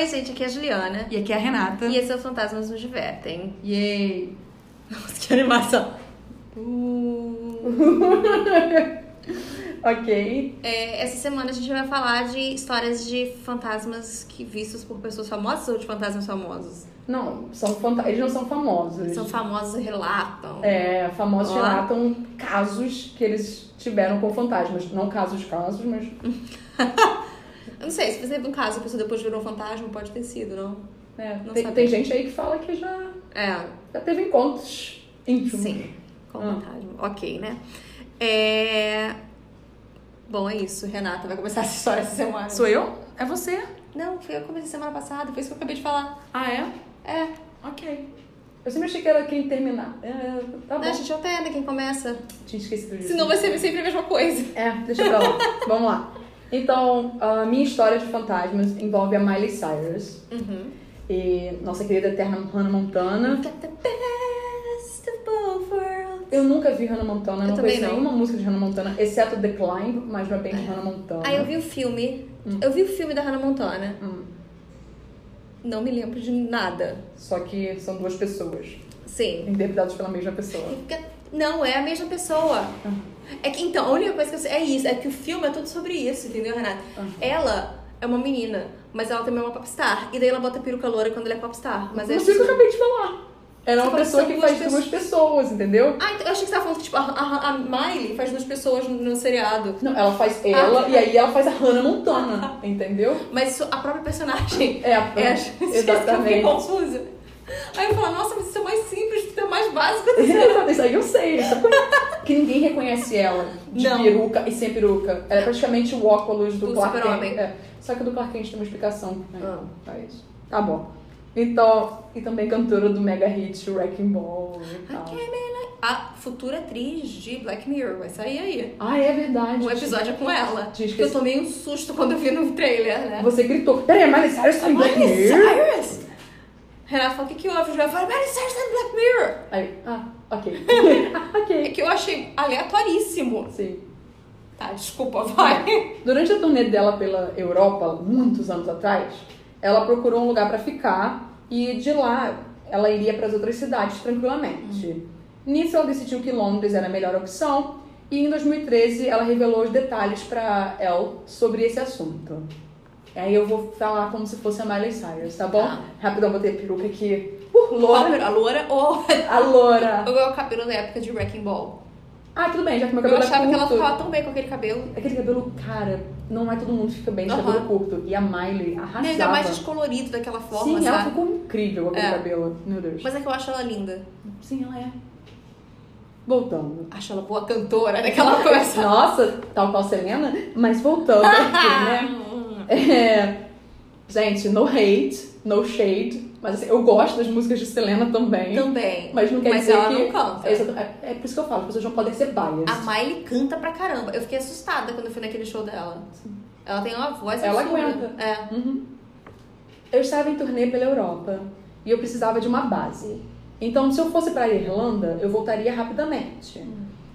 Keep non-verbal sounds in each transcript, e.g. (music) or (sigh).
Oi, gente, aqui é a Juliana. E aqui é a Renata. E esse é o Fantasmas Nos Divertem. Yay! Nossa, que animação. (laughs) ok. É, essa semana a gente vai falar de histórias de fantasmas que vistos por pessoas famosas ou de fantasmas famosos? Não, são fanta... eles não são famosos. São famosos e relatam. É, famosos Ó. relatam casos que eles tiveram com fantasmas. Não casos, casos, mas. (laughs) Eu não sei, se você teve um caso, a pessoa depois virou fantasma, pode ter sido, não? É, Não tem, tem gente aí que fala que já, É, já teve encontros íntimos. sim, com Ah. fantasma. Ok, né? É... Bom, é isso. Renata vai começar essa história essa semana. Sou eu? É você? Não, foi eu que comecei semana passada, foi isso que eu acabei de falar. Ah, é? É, Ok. Eu sempre achei que era quem terminar. É, tá bom. né, a gente altera quem começa. Tinha esquecido disso. Senão vai ser sempre a mesma coisa. É, deixa pra lá. (laughs) Vamos lá. Então, a minha história de fantasmas envolve a Miley Cyrus Uhum. e nossa querida eterna Hannah Montana. Eu nunca vi Hannah Montana, Eu não conheço não. nenhuma música de Hannah Montana, exceto The Climb, mas não é bem de Hannah Montana. Aí eu vi o filme. Eu vi o filme da Hannah Montana. Hum, Não me lembro de nada. Só que são duas pessoas, Sim. interpretadas pela mesma pessoa. Não, é a mesma pessoa. Uhum. É que, então, a única coisa que eu sei é isso. É que o filme é tudo sobre isso, entendeu, Renata? Uhum. Ela é uma menina, mas ela também é uma popstar. E daí ela bota peruca loura quando ela é popstar. Mas é Mas isso que eu acabei de falar. Ela é uma pessoa que faz duas duas pessoas, entendeu? Ah, então eu achei que você tava falando que, tipo, a, a, a Miley faz duas pessoas no, no seriado. Não, ela faz ela Ah. e aí ela faz a Hannah Montana, (laughs) entendeu? Mas a própria personagem É, a- (laughs) é a gente Eu exatamente. fiquei confusa. Aí eu falo, nossa, mas isso é mais simples, isso é mais básico. do que- (laughs) Isso aí eu sei. que ninguém reconhece ela de Não. peruca e sem peruca. Ela é praticamente o óculos do, Do Clark Kent. É. Só que o do Clark Kent tem uma explicação. Né? Ah. Pra isso. Tá bom. Então, e também cantora do mega hit Wrecking Ball e tal. A futura atriz de Black Mirror vai sair aí. Ah, é verdade. Um episódio é com ela. Tinha Que eu tomei um susto quando eu vi no trailer, né? Você gritou, peraí, a Miley Cyrus tá em Black Mirror? Cyrus? Renato falou, o que que houve? Eu falei, tá em Black Mirror. Aí, ah, ok. (laughs) É ok. que eu achei aleatoríssimo. Sim. Tá, desculpa, vai. (laughs) Durante a turnê dela pela Europa, muitos anos atrás, ela procurou um lugar pra ficar e de lá ela iria para as outras cidades tranquilamente. Nisso ela decidiu que Londres era a melhor opção e em 2013 ela revelou os detalhes pra Elle sobre esse assunto. Aí eu vou falar como se fosse a Miley Cyrus, tá bom? Tá. Rapidão, botei a peruca aqui. Uh, loura. A loura ou A loura. (laughs) ou é o cabelo da época de Wrecking Ball. Ah, tudo bem, já que meu Eu cabelo achava é que ela curto. ficava tão bem com aquele cabelo. Aquele cabelo, cara, não é todo mundo que fica bem de cabelo curto. E a Miley arrasava. Ainda mais descolorido daquela forma, Sim, ela sabe? ficou incrível com aquele É. cabelo. Meu Deus. Mas é que eu acho ela linda. Sim, ela é. Voltando. Acho ela boa cantora, né? Que ela começa... Nossa, tal qual Selena, mas voltando (laughs) aqui, né? É, gente, no hate, no shade. Mas assim, eu gosto das músicas de Selena também. Também. Mas não quer Mas dizer ela que. não canta. É, é- é por isso que eu falo, as pessoas não podem ser biased. A Miley canta pra caramba. Eu fiquei assustada quando eu fui naquele show dela. Ela tem uma voz Ela absurda. aguenta. É. Uhum. Eu estava em turnê pela Europa e eu precisava de uma base. Então, se eu fosse para a Irlanda, eu voltaria rapidamente.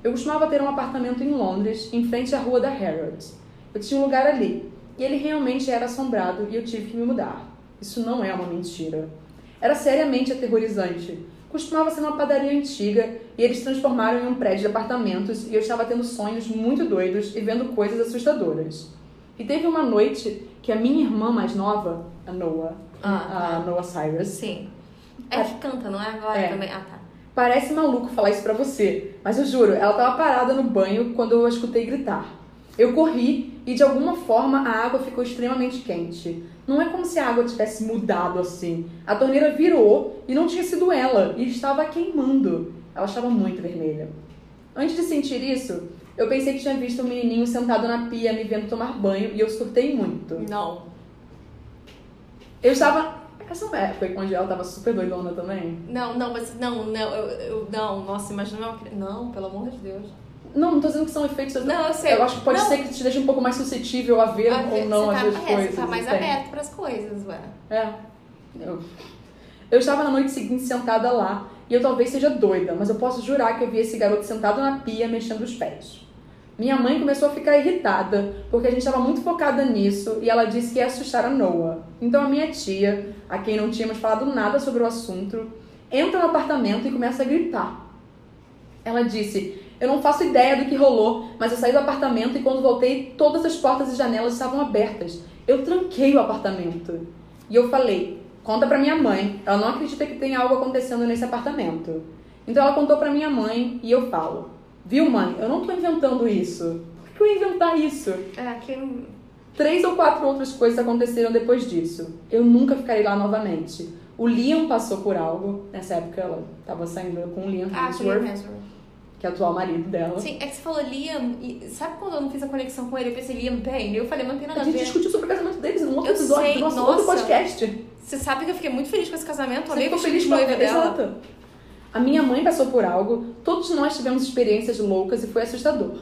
Eu costumava ter um apartamento em Londres, em frente à rua da Harrods. Eu tinha um lugar ali, e ele realmente era assombrado e eu tive que me mudar. Isso não é uma mentira. Era seriamente aterrorizante. Costumava ser uma padaria antiga e eles transformaram em um prédio de apartamentos e eu estava tendo sonhos muito doidos e vendo coisas assustadoras. E teve uma noite que a minha irmã mais nova, a Noah, Ah, a Noah Cyrus, Sim. É que canta, não é agora É. também? Ah, tá. Parece maluco falar isso pra você, mas eu juro, ela tava parada no banho quando eu a escutei gritar. Eu corri e de alguma forma a água ficou extremamente quente. Não é como se a água tivesse mudado assim. A torneira virou e não tinha sido ela, e estava queimando. Ela estava muito vermelha. Antes de sentir isso, eu pensei que tinha visto um menininho sentado na pia me vendo tomar banho e eu surtei muito. Não. Eu estava. Essa foi onde ela tava super doidona também? Não, não, mas não, não, eu, eu- não, nossa, imagina uma criança. Não, pelo amor de Deus. Não, não tô dizendo que são efeitos. Não, eu sei. Eu acho que pode Não. ser que te deixe um pouco mais suscetível a ver Ah, ou não as tá, duas é, coisas. Você tá mais entende? aberto pras coisas, ué. É. Eu... eu estava na noite seguinte sentada lá, e eu talvez seja doida, mas eu posso jurar que eu vi esse garoto sentado na pia mexendo os pés. Minha mãe começou a ficar irritada, porque a gente estava muito focada nisso e ela disse que ia assustar a Noah. Então a minha tia, a quem não tínhamos falado nada sobre o assunto, entra no apartamento e começa a gritar. Ela disse: Eu não faço ideia do que rolou, mas eu saí do apartamento e quando voltei, todas as portas e janelas estavam abertas. Eu tranquei o apartamento. E eu falei: Conta pra minha mãe. Ela não acredita que tem algo acontecendo nesse apartamento. Então ela contou pra minha mãe e eu falo: Viu, mãe? Eu não tô inventando isso. Por que eu ia inventar isso? É, que. Três ou quatro outras coisas aconteceram depois disso. Eu nunca ficarei lá novamente. O Liam passou por algo. Nessa época ela tava saindo com o Liam Ah, Hemsworth, Hemsworth. Que é o atual marido dela. Sim, é que você falou Liam. E sabe quando eu não fiz a conexão com ele? Eu pensei Liam Payne. Eu falei, não tem nada A a gente discutiu sobre o casamento deles num outro Eu episódio sei, do nosso nossa. outro podcast. Você sabe que eu fiquei muito feliz com esse casamento. Amei ficou feliz de com noiva dela. Exato. A minha mãe passou por algo, todos nós tivemos experiências loucas e foi assustador.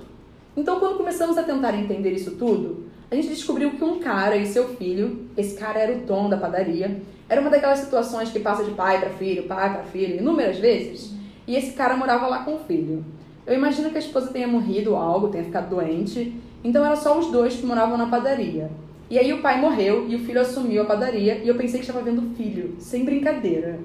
Então, quando começamos a tentar entender isso tudo, a gente descobriu que um cara e seu filho, esse cara era o dono da padaria, era uma daquelas situações que passa de pai para filho, pai para filho, inúmeras vezes, e esse cara morava lá com o filho. Eu imagino que a esposa tenha morrido ou algo, tenha ficado doente, então era só os dois que moravam na padaria. E aí o pai morreu e o filho assumiu a padaria e eu pensei que estava vendo o filho, sem brincadeira.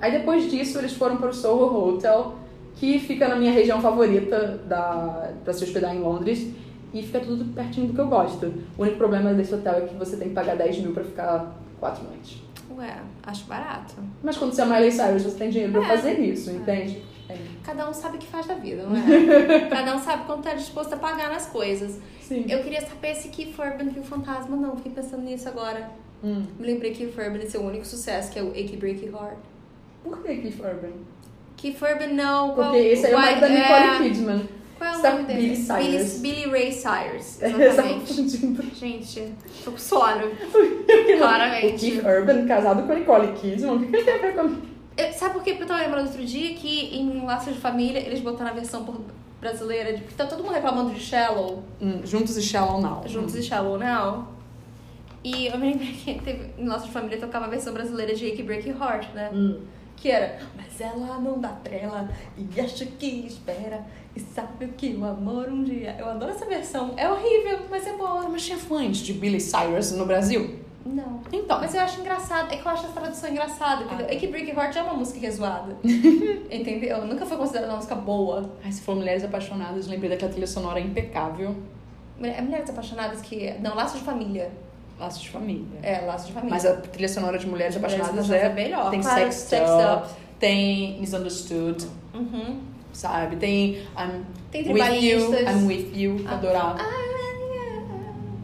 Aí depois disso eles foram para o Soho Hotel, que fica na minha região favorita da para se hospedar em Londres e fica tudo pertinho do que eu gosto. O único problema desse hotel é que você tem que pagar 10 mil para ficar quatro noites. Ué, acho barato. Mas quando você é Miley Cyrus, você tem dinheiro É. fazer isso, entende? É. Cada um sabe o que faz da vida, não é? (laughs) Cada um sabe quanto tá disposto a pagar nas coisas. Sim. Eu queria saber se Keith Urban viu fantasma. Não, fiquei pensando nisso agora. Hum. Me lembrei que Keith Urban é seu único sucesso, que é o Achy Breaky Heart. Por que Keith Urban? Keith Urban não. Porque qual, esse aí é o marido da é- Nicole Kidman. Qual é o Você tá nome dele? Billy Cyrus. Billy, Billy Ray Cyrus. (laughs) Exatamente. Gente, tô com sono. (laughs) O Claramente. Keith Urban casado com a Nicole Kidman. (laughs) O que que ele tem a ver com... Eu- sabe por quê? Porque eu tava lembrando outro dia que em Laços de Família eles botaram a versão por- brasileira. De, porque tá todo mundo reclamando de Shallow. Hum, juntos e Shallow Now. Juntos e Shallow Now. E eu me lembrei que teve, em Laços de Família tocava a versão brasileira de Achy Breaky Heart, né? Hum. Que era, mas ela não dá trela e acha que espera e sabe que o amor um dia. Eu adoro essa versão. É horrível, mas é boa. Mas tinha fãs de Billy Cyrus no Brasil? Não. Então. Mas eu acho engraçado, é que eu acho essa tradução engraçada, entendeu? Ah. É que Break Heart é uma música rezoada. (laughs) entendeu? Nunca foi considerada uma música boa. Ai, se for Mulheres Apaixonadas, lembrei daquela trilha sonora impecável. É Mulheres Apaixonadas que. Não, Laços de Família. Laços de Família. É, Laços de Família. Mas a trilha sonora de Mulheres Apaixonadas Apaixonadas é... é melhor. Tem Claro, Sex, Sex Up, Up. tem Misunderstood, Uhum. sabe? Tem I'm Tem With You. I'm With You, eu adorava. Ah,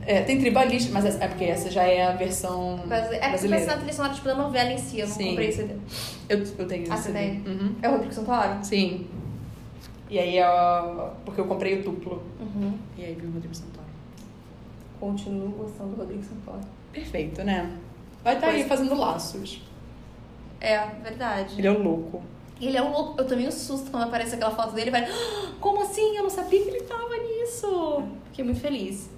É, tem tribalista, mas é é porque essa já é a versão Brasile- É porque pensa na trilha sonora tipo, da novela em si, eu não Sim. comprei esse. Eu, eu tenho Ah, esse CD. tem? Uhum. É o Rodrigo Santoro? Sim. E aí, ó, porque eu comprei o duplo. Uhum. E aí vi o Rodrigo Santoro. Continuo gostando do Rodrigo Santoro. Perfeito, né? Vai estar aí Pois- fazendo laços. É, verdade. Ele é o louco. Ele é um louco. Eu tomei um susto quando aparece aquela foto dele. Vai, "Ah, como assim? Eu não sabia que ele tava nisso. Fiquei muito feliz.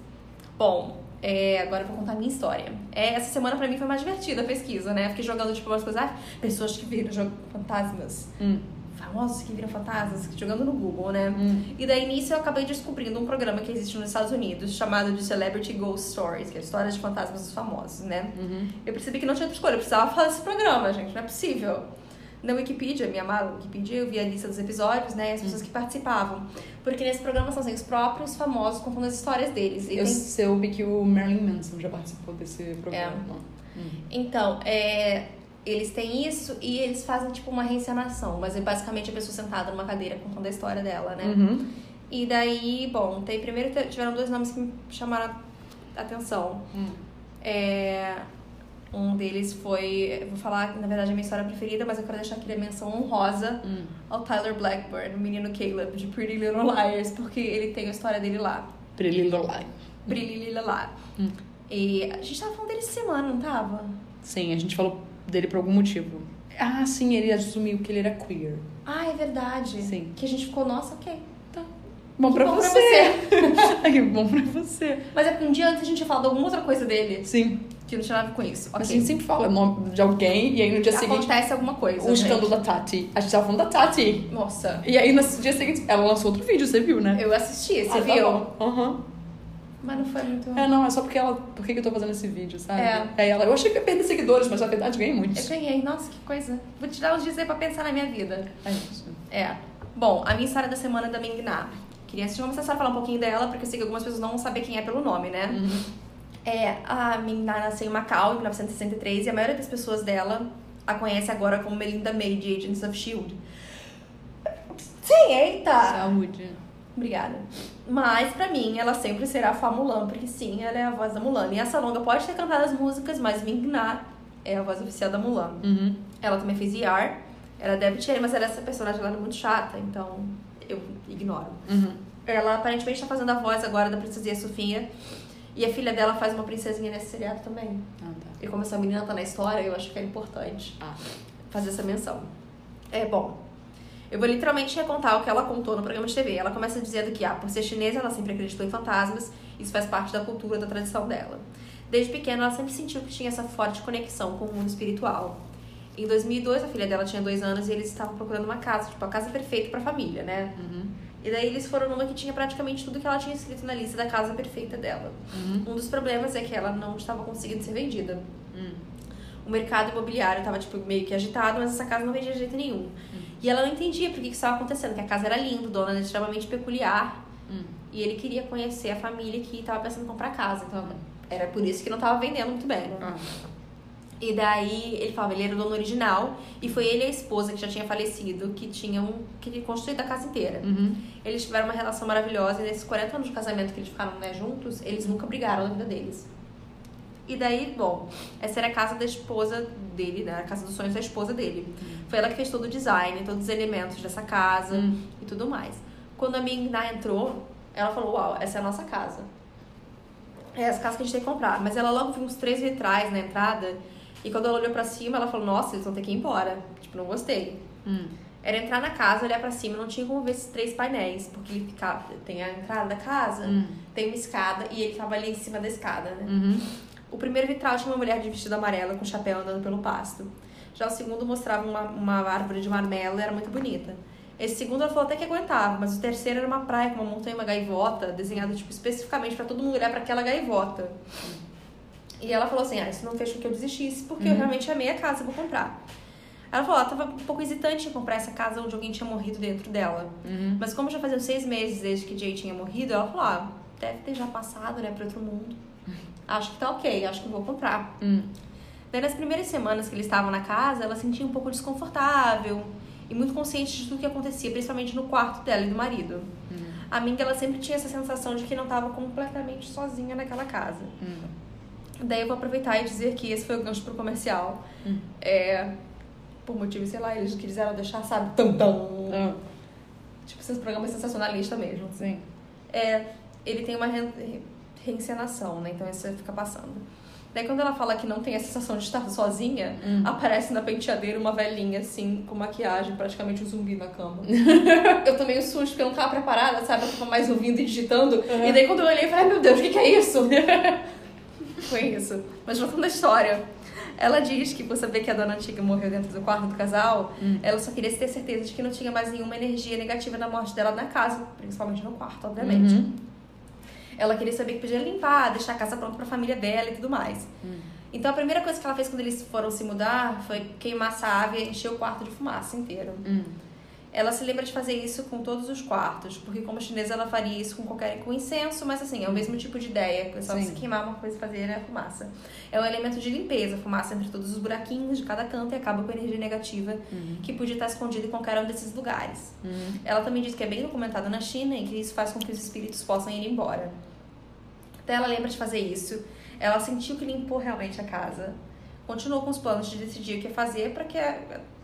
Bom, é, agora eu vou contar a minha história. É, essa semana pra mim foi mais divertida a pesquisa, né? Fiquei jogando tipo umas coisas. Ah, pessoas que viram jogo fantasmas. Hum. Famosos que viram fantasmas, jogando no Google, né? Hum. E daí nisso eu acabei descobrindo um programa que existe nos Estados Unidos chamado de Celebrity Ghost Stories, que é histórias de fantasmas dos famosos, né? Uhum. Eu percebi que não tinha outra escolha, eu precisava falar desse programa, gente, não é possível. Na Wikipedia, minha amada Wikipedia, eu vi a lista dos episódios, né, e as pessoas que participavam. Porque nesse programa são assim, os próprios famosos contando as histórias deles. Eu tem- soube que o Marilyn Manson já participou desse programa. Hum. Então, é, eles têm isso e eles fazem tipo uma reencenação, mas é basicamente a pessoa sentada numa cadeira contando a história dela, né? Uhum. E daí, bom, tem, primeiro tiveram dois nomes que me chamaram a atenção. Hum. É, um deles foi, vou falar, na verdade, a minha história preferida, mas eu quero deixar aqui a menção honrosa Hum. ao Tyler Blackburn, o menino Caleb, de Pretty Little Liars, porque ele tem a história dele lá. Pretty Little Lie. Pretty Little lá. Hum. E a gente tava falando dele semana, não tava? Sim, a gente falou dele por algum motivo. Ah, sim, ele assumiu que ele era queer. Ah, é verdade. Sim. Que a gente ficou, nossa, ok. Bom Que pra bom pra você. (laughs) Ai, bom pra você. Mas é porque um dia antes a gente tinha falado alguma outra coisa dele. Sim. que não tinha nada com isso. Mas a gente sempre fala o nome de alguém e aí no dia seguinte Acontece alguma coisa. o escândalo da Tati. A gente tava falando da Tati. Nossa, E aí no dia seguinte ela lançou outro vídeo, você viu, né? eu assisti, você Ah, tá viu? bom. Aham. Mas não foi muito. É, não, é só porque ela. Por que que eu tô fazendo esse vídeo, sabe? É. Aí ela, eu achei que ia perder seguidores, mas na verdade ganhei Eu muitos. ganhei, nossa, que coisa. Vou tirar uns dias aí pra pensar na minha vida. É isso. É. Bom, a minha história da semana é da Ming Na. Queria, de começar a falar um pouquinho dela, porque eu sei que algumas pessoas não vão saber quem é pelo nome, né? Uhum. É, a Ming Na nasceu em Macau em 1963 e a maioria das pessoas dela a conhece agora como Melinda May de Agents of S.H.I.E.L.D. Sim, eita! Saúde. Obrigada. Mas pra mim, ela sempre será a Mulan, porque sim, ela é a voz da Mulan. E essa longa pode ter cantado as músicas, mas Ming Na é a voz oficial da Mulan. Uhum. Ela também fez ER, era Debbie Cheney, mas ela, essa personagem ela era muito chata, então eu ignoro. Uhum. Ela aparentemente tá fazendo a voz agora da princesinha Sofia. E a filha dela faz uma princesinha nesse seriado também. Ah, tá. E como essa menina tá na história, eu acho que é importante Ah. fazer essa menção. É bom. Eu vou literalmente recontar o que ela contou no programa de TV. Ela começa dizendo que, ah, por ser chinesa, ela sempre acreditou em fantasmas. Isso faz parte da cultura, da tradição dela. Desde pequena, ela sempre sentiu que tinha essa forte conexão com o mundo espiritual. Em 2002, a filha dela tinha dois anos e eles estavam procurando uma casa, tipo, a casa perfeita pra família, né? Uhum. E daí eles foram numa que tinha praticamente tudo que ela tinha escrito na lista da casa perfeita dela. Uhum. Um dos problemas é que ela não estava conseguindo ser vendida. Uhum. O mercado imobiliário estava tipo meio que agitado, mas essa casa não vendia de jeito nenhum. E ela não entendia por que que isso estava acontecendo, que a casa era linda, o dono era extremamente peculiar, Uhum. e ele queria conhecer a família que estava pensando em comprar a casa. Então era por isso que não estava vendendo muito bem, né? Ah. E daí ele falava, ele era o dono original, e foi ele e a esposa que já tinha falecido que tinham que construído a casa inteira. Uhum. Eles tiveram uma relação maravilhosa e nesses 40 anos de casamento que eles ficaram né, juntos, eles nunca brigaram na vida deles. E daí, bom, essa era a casa da esposa dele, né? A casa dos sonhos da esposa dele. Foi ela que fez todo o design, todos os elementos dessa casa Hum. e tudo mais. Quando a Ming Na entrou, ela falou, uau, essa é a nossa casa. É essa casa que a gente tem que comprar. Mas ela logo viu uns três vitrais na entrada e quando ela olhou pra cima, ela falou, nossa, eles vão ter que ir embora. Tipo, não gostei. Uhum. Era entrar na casa, olhar pra cima, não tinha como ver esses três painéis, porque ele ficava, tem a entrada da casa, Uhum. tem uma escada e ele tava ali em cima da escada, né? Uhum. O primeiro vitral tinha uma mulher de vestido amarelo com chapéu andando pelo pasto. Já o segundo mostrava uma, uma árvore de marmelo e era muito bonita. Esse segundo ela falou até que aguentava, mas o terceiro era uma praia com uma montanha e uma gaivota, desenhada tipo, especificamente pra todo mundo olhar pra aquela gaivota. E ela falou assim: Ah, isso não fez com que eu desistisse, porque eu Uhum. realmente amei a casa, vou comprar. Ela falou: Ela tava um pouco hesitante em comprar essa casa onde alguém tinha morrido dentro dela. Uhum. Mas como já faziam seis meses desde que Jay tinha morrido, ela falou: Ah, deve ter já passado, né, pra outro mundo. Acho que tá ok, acho que vou comprar. Uhum. Daí nas primeiras semanas que eles estavam na casa, ela sentia um pouco desconfortável e muito consciente de tudo que acontecia, principalmente no quarto dela e do marido. A Ming, ela sempre tinha essa sensação de que não estava completamente sozinha naquela casa. Uhum. Daí eu vou aproveitar e dizer que esse foi o gancho pro comercial. Hum. É, por motivo, sei lá, eles quiseram deixar, sabe, tam tam. Ah, Tipo, esses programas sensacionalistas mesmo. sim. É, ele tem uma reencenação, né? Então isso fica passando. Daí quando ela fala que não tem a sensação de estar sozinha, Hum. aparece na penteadeira uma velhinha, assim, com maquiagem, praticamente um zumbi na cama. (laughs) eu tomei um susto, porque eu não tava preparada, sabe? Eu tava mais ouvindo e digitando. Uhum. E daí quando eu olhei, eu falei, ai meu Deus, o que, que é isso? (laughs) Foi isso. Mas voltando à história. Ela diz que por saber que a dona antiga morreu dentro do quarto do casal, Hum. ela só queria ter certeza de que não tinha mais nenhuma energia negativa na morte dela na casa, principalmente no quarto, obviamente. Uhum. Ela queria saber que podia limpar, deixar a casa pronta pra família dela e tudo mais. Hum. Então a primeira coisa que ela fez quando eles foram se mudar foi queimar essa ave e encher o quarto de fumaça inteiro. Hum. Ela se lembra de fazer isso com todos os quartos, porque como chinesa ela faria isso com qualquer com incenso, mas assim, é o mesmo tipo de ideia, é só Sim. você queimar uma coisa e fazer a fumaça. É um elemento de limpeza, a fumaça entre todos os buraquinhos de cada canto e acaba com a energia negativa Uhum. que podia estar escondida em qualquer um desses lugares. Uhum. Ela também diz que é bem documentado na China e que isso faz com que os espíritos possam ir embora. Até ela lembra de fazer isso. Ela sentiu que limpou realmente a casa. Continuou com os planos de decidir o que fazer para que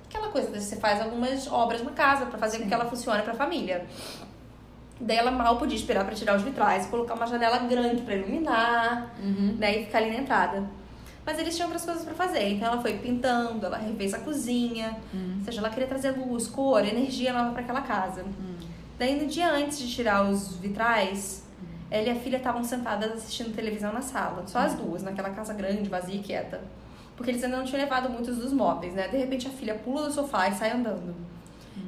aquela coisa, você faz algumas obras na casa para fazer com Sim. que ela funcione para a família. Daí ela mal podia esperar para tirar os vitrais, colocar uma janela grande para iluminar, Uhum. né, e ficar ali na entrada. Mas eles tinham outras coisas para fazer, então ela foi pintando, ela refez a cozinha, Uhum. ou seja, ela queria trazer luz, cor, energia nova para aquela casa. Daí, no dia antes de tirar os vitrais, Ela e a filha estavam sentadas assistindo televisão na sala, só as duas, naquela casa grande, vazia e quieta. Porque eles ainda não tinham levado muitos dos móveis, né? De repente a filha pula do sofá e sai andando.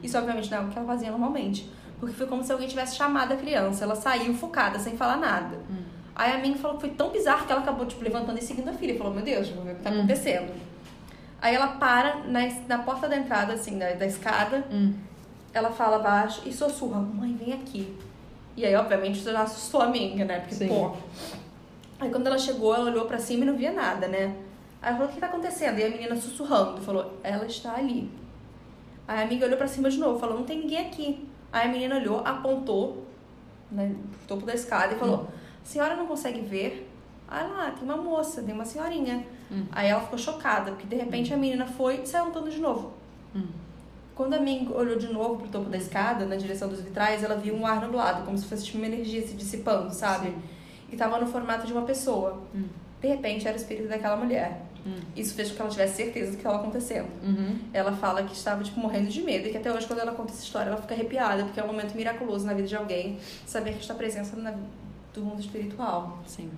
Isso, obviamente, não é o que ela fazia normalmente. Porque foi como se alguém tivesse chamado a criança. Ela saiu focada, sem falar nada. Aí a Ming falou que foi tão bizarro que ela acabou, tipo, levantando e seguindo a filha. Falou, meu Deus, vou ver o que tá acontecendo. Aí ela para na, na porta da entrada, assim, da, da escada. Hum. Ela fala baixo e sussurra, mãe, vem aqui. E aí, obviamente, isso já assustou a Ming, né? Porque, Sim. pô... Aí quando ela chegou, ela olhou pra cima e não via nada, né? Aí ela falou, o que tá acontecendo? E a menina sussurrando, falou, ela está ali. Aí a amiga olhou pra cima de novo, falou, não tem ninguém aqui. Aí a menina olhou, apontou né, pro topo da escada e falou, a senhora não consegue ver? Ah lá, tem uma moça, tem uma senhorinha. Aí ela ficou chocada, porque de repente a menina foi e saiu andando de novo. Quando a Ming olhou de novo pro topo da escada, na direção dos vitrais, ela viu um ar nublado, como se fosse tipo, uma energia se dissipando, sabe? Sim. E tava no formato de uma pessoa. Hum. De repente era o espírito daquela mulher. Isso fez com que ela tivesse certeza do que estava acontecendo. Uhum. Ela fala que estava, tipo, morrendo de medo e que até hoje, quando ela conta essa história, ela fica arrepiada, porque é um momento miraculoso na vida de alguém saber que está presença na, do mundo espiritual. Sim.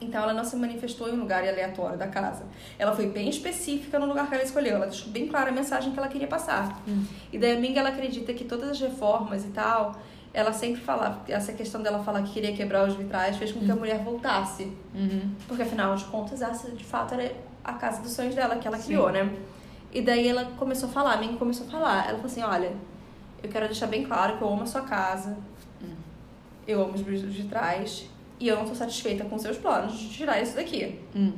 Então ela não se manifestou em um lugar aleatório da casa. Ela foi bem específica no lugar que ela escolheu. Ela deixou bem clara a mensagem que ela queria passar. E daí a Ming, ela acredita que todas as reformas e tal, ela sempre falava, essa questão dela falar que queria quebrar os vitrais fez com que a mulher voltasse. Uhum. Porque afinal de contas, essa de fato era a casa dos sonhos dela que ela Sim. criou, né? E daí ela começou a falar, a Ming começou a falar. Ela falou assim: olha, eu quero deixar bem claro que eu amo a sua casa, eu amo os brilhos de trás, e eu não tô satisfeita com seus planos de tirar isso daqui. Hum.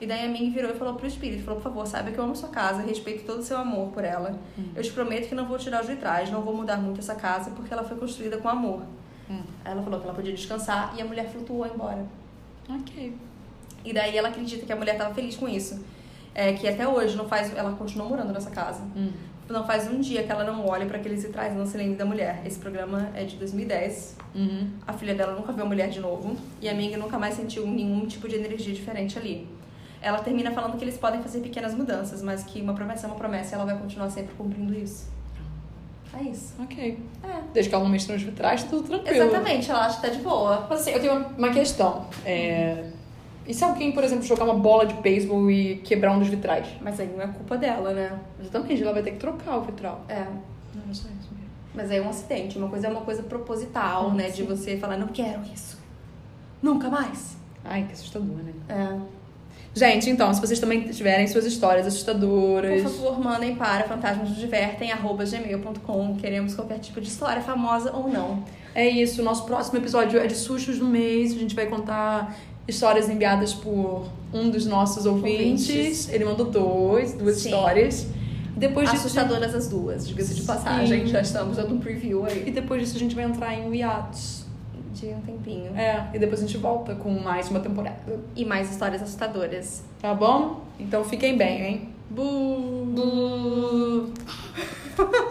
E daí a Ming virou e falou pro espírito, falou, por favor, saiba que eu amo sua casa, respeito todo o seu amor por ela. Eu te prometo que não vou tirar os vitrais, não vou mudar muito essa casa, porque ela foi construída com amor. Hum. Ela falou que ela podia descansar e a mulher flutuou embora. Ok. E daí ela acredita que a mulher estava feliz com isso. É, que até hoje não faz, ela continua morando nessa casa. Hum. Não faz um dia que ela não olha para aqueles vitrais não se lembre da mulher. Esse programa é de 2010. Uhum. A filha dela nunca viu a mulher de novo e a amiga nunca mais sentiu nenhum tipo de energia diferente ali. Ela termina falando que eles podem fazer pequenas mudanças, mas que uma promessa é uma promessa e ela vai continuar sempre cumprindo isso. É isso. Ok. É. Desde que ela não mexa nos vitrais, tudo tranquilo. Exatamente, ela acha que tá de boa. Mas assim, eu tenho uma- uma questão. É... E se alguém, por exemplo, jogar uma bola de beisebol e quebrar um dos vitrais? Mas aí não é culpa dela, né? Exatamente, ela vai ter que trocar o vitral. É. Não, não só isso mesmo. Mas aí é um acidente. Uma coisa é uma coisa proposital, Ah, né? sim. De você falar, não quero isso. Nunca mais. Ai, que assustador, né? É. Gente, então, se vocês também tiverem suas histórias assustadoras. Por favor, mandem para fantasmasnosdivertem.gmail.com. Queremos qualquer tipo de história, famosa ou não. É isso, o nosso próximo episódio é de sustos do mês. A gente vai contar histórias enviadas por um dos nossos ouvintes. Ouvintes. Ele mandou dois, duas Sim. histórias. Depois disso, Assustadoras as duas, diga-se de Sim. passagem. Já estamos dando um preview aí. E depois disso a gente vai entrar em um hiatus. De um tempinho. É, e depois a gente volta com mais uma temporada. E mais histórias assustadoras. Tá bom? Então fiquem bem, hein? Bu! Bu. (laughs)